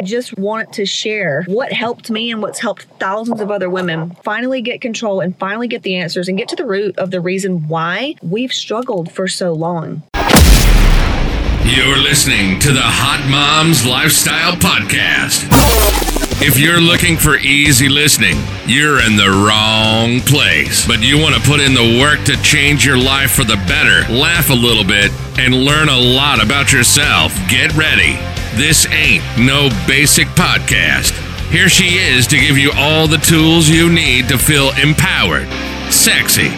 I just want to share what helped me and what's helped thousands of other women finally get control and finally get the answers and get to the root of the reason why we've struggled for so long. You're listening to the Hot Momz Lifestyle Podcast. If you're looking for easy listening, you're in the wrong place. But you want to put in the work to change your life for the better, laugh a little bit, and learn a lot about yourself. Get ready. This ain't no basic podcast. Here she is to give you all the tools you need to feel empowered, sexy,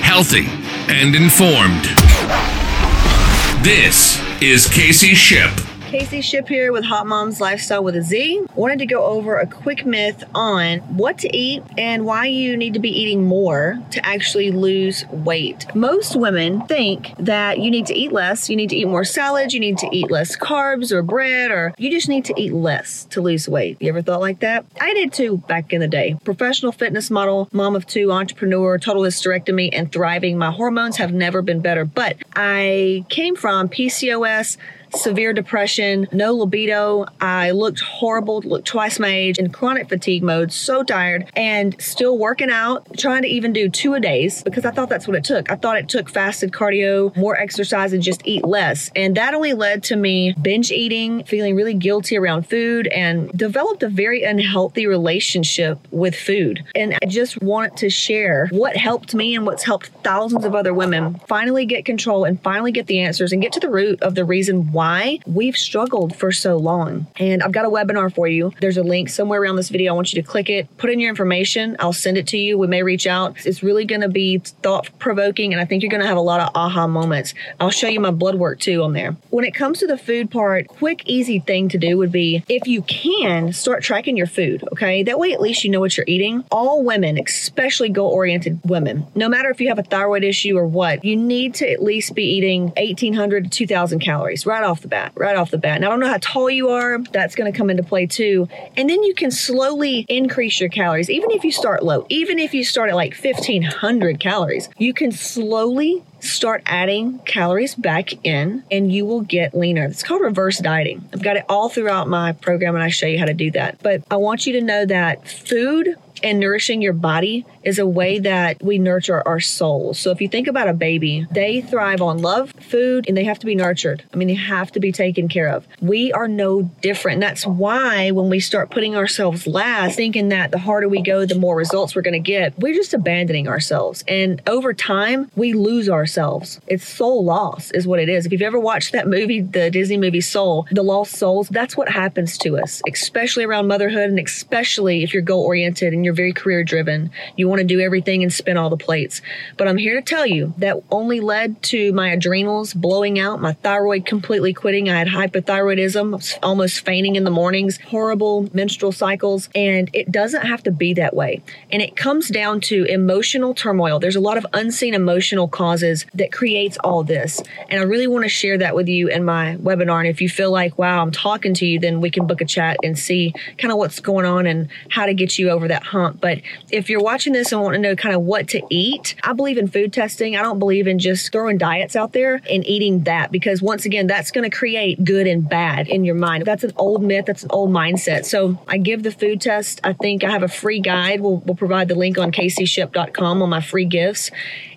healthy, and informed. This is Casey Ship. Casey Ship here with Hot Momz Lifestyle with a Z. Wanted to go over a quick myth on what to eat and why you need to be eating more to actually lose weight. Most women think that you need to eat less, you need to eat more salads, you need to eat less carbs or bread, or you just need to eat less to lose weight. You ever thought like that? I did too back in the day. Professional fitness model, mom of two, entrepreneur, total hysterectomy, and thriving. My hormones have never been better, but I came from PCOS severe depression, no libido. I looked horrible, looked twice my age, in chronic fatigue mode, so tired, and still working out, trying to even do two a days because I thought that's what it took. I thought it took fasted cardio, more exercise, and just eat less. And that only led to me binge eating, feeling really guilty around food, and developed a very unhealthy relationship with food. And I just wanted to share what helped me and what's helped thousands of other women finally get control and finally get the answers and get to the root of the reason why we've struggled for so long. And I've got a webinar for you. There's a link somewhere around this video. I want you to click it, put in your information. I'll send it to you. We may reach out. It's really going to be thought provoking, and I think you're going to have a lot of aha moments. I'll show you my blood work too on there. When it comes to the food part, quick, easy thing to do would be if you can start tracking your food, okay? That way, at least you know what you're eating. All women, especially goal oriented women, no matter if you have a thyroid issue or what, you need to at least be eating 1800 to 2000 calories right off the bat, right off the bat. And I don't know how tall you are, that's going to come into play too. And then you can slowly increase your calories, even if you start low, even if you start at like 1500 calories, you can slowly start adding calories back in and you will get leaner. It's called reverse dieting. I've got it all throughout my program and I show you how to do that. But I want you to know that food and nourishing your body is a way that we nurture our souls. So if you think about a baby, they thrive on love, food, and they have to be nurtured. I mean, they have to be taken care of. We are no different. That's why when we start putting ourselves last, thinking that the harder we go, the more results we're going to get, we're just abandoning ourselves. And over time, we lose ourselves. It's soul loss, is what it is. If you've ever watched that movie, the Disney movie Soul, The Lost Souls, that's what happens to us, especially around motherhood and especially if you're goal oriented and you're very career driven. You want to do everything and spin all the plates. But I'm here to tell you that only led to my adrenals blowing out, my thyroid completely quitting. I had hypothyroidism, almost fainting in the mornings, horrible menstrual cycles, and it doesn't have to be that way. And it comes down to emotional turmoil. There's a lot of unseen emotional causes that creates all this. And I really want to share that with you in my webinar. And if you feel like, wow, I'm talking to you, then we can book a chat and see kind of what's going on and how to get you over that hump. But if you're watching this and want to know kind of what to eat, I believe in food testing. I don't believe in just throwing diets out there and eating that because once again, that's going to create good and bad in your mind. That's an old myth. That's an old mindset. So I give the food test. I think I have a free guide. We'll, we'll provide the link on caseyship.com on my free gifts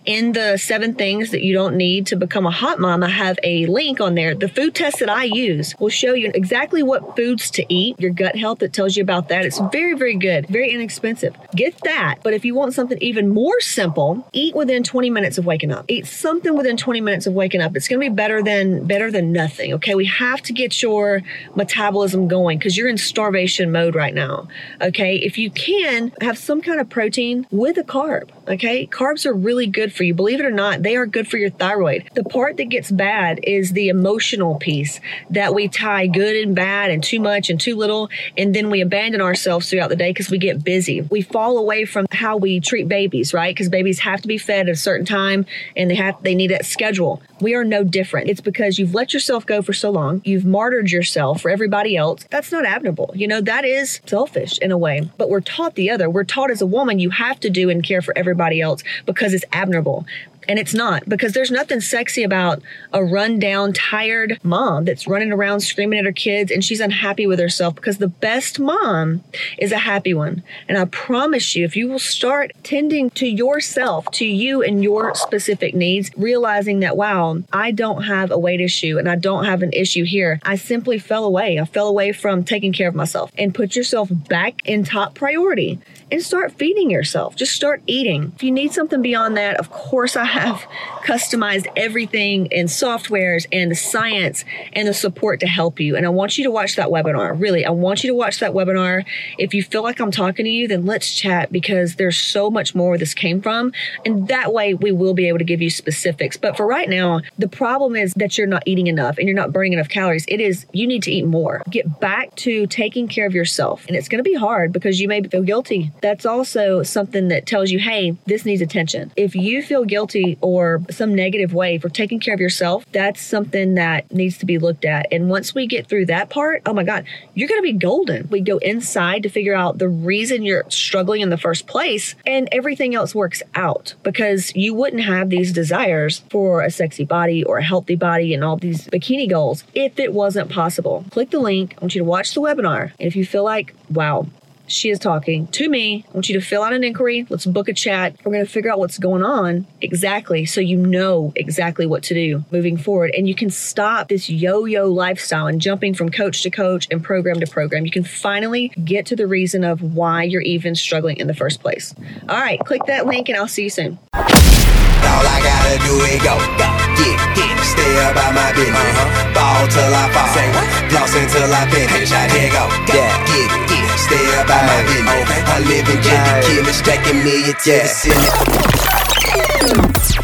in the seven things that you don't need to become a hot mom, I have a link on there. The food test that I use will show you exactly what foods to eat, your gut health, it tells you about that. It's very, very good, very inexpensive. Get that. But if you want something even more simple, eat within 20 minutes of waking up. Eat something within 20 minutes of waking up. It's going to be better than better than nothing. Okay, we have to get your metabolism going because you're in starvation mode right now. Okay, if you can have some kind of protein with a carb. Okay, carbs are really good for you. Believe it or not, they are good for your thyroid. The part that gets bad is the emotional piece that we tie good and bad and too much and too little, and then we abandon ourselves throughout the day because we get busy. We fall away from how we treat babies, right? Because babies have to be fed at a certain time and they have they need that schedule. We are no different. It's because you've let yourself go for so long. You've martyred yourself for everybody else. That's not admirable. You know, that is selfish in a way. But we're taught the other. We're taught as a woman you have to do and care for everybody else because it's admirable. And it's not because there's nothing sexy about a rundown, tired mom that's running around screaming at her kids and she's unhappy with herself because the best mom is a happy one. And I promise you, if you will start tending to yourself, to you and your specific needs, realizing that, wow, I don't have a weight issue and I don't have an issue here. I simply fell away. I fell away from taking care of myself and put yourself back in top priority and start feeding yourself. Just start eating. If you need something beyond that, of course, I have customized everything in softwares and the science and the support to help you. And I want you to watch that webinar. Really, I want you to watch that webinar. If you feel like I'm talking to you, then let's chat because there's so much more where this came from. And that way we will be able to give you specifics. But for right now, the problem is that you're not eating enough and you're not burning enough calories. It is, you need to eat more. Get back to taking care of yourself. And it's going to be hard because you may feel guilty. That's also something that tells you, hey, this needs attention. If you feel guilty or some negative way for taking care of yourself, that's something that needs to be looked at. And once we get through that part, oh my God, you're going to be golden. We go inside to figure out the reason you're struggling in the first place, and everything else works out because you wouldn't have these desires for a sexy body or a healthy body and all these bikini goals if it wasn't possible. Click the link. I want you to watch the webinar. And if you feel like, wow, she is talking to me. I want you to fill out an inquiry. Let's book a chat. We're going to figure out what's going on exactly so you know exactly what to do moving forward. And you can stop this yo yo lifestyle and jumping from coach to coach and program to program. You can finally get to the reason of why you're even struggling in the first place. All right, click that link and I'll see you soon. All I gotta do is go, go, get, get, stay about my business. Uh-huh. Ball till I fall, say what? Floss until I finish. I here go, go, yeah. get, get, stay about my business. I live in get the killer, stacking million to the ceiling.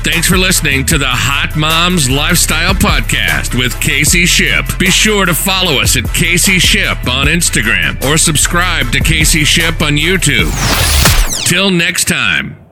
Thanks for listening to the Hot Momz Lifestyle Podcast with Casey Ship. Be sure to follow us at Casey Ship on Instagram or subscribe to Casey Ship on YouTube. Till next time.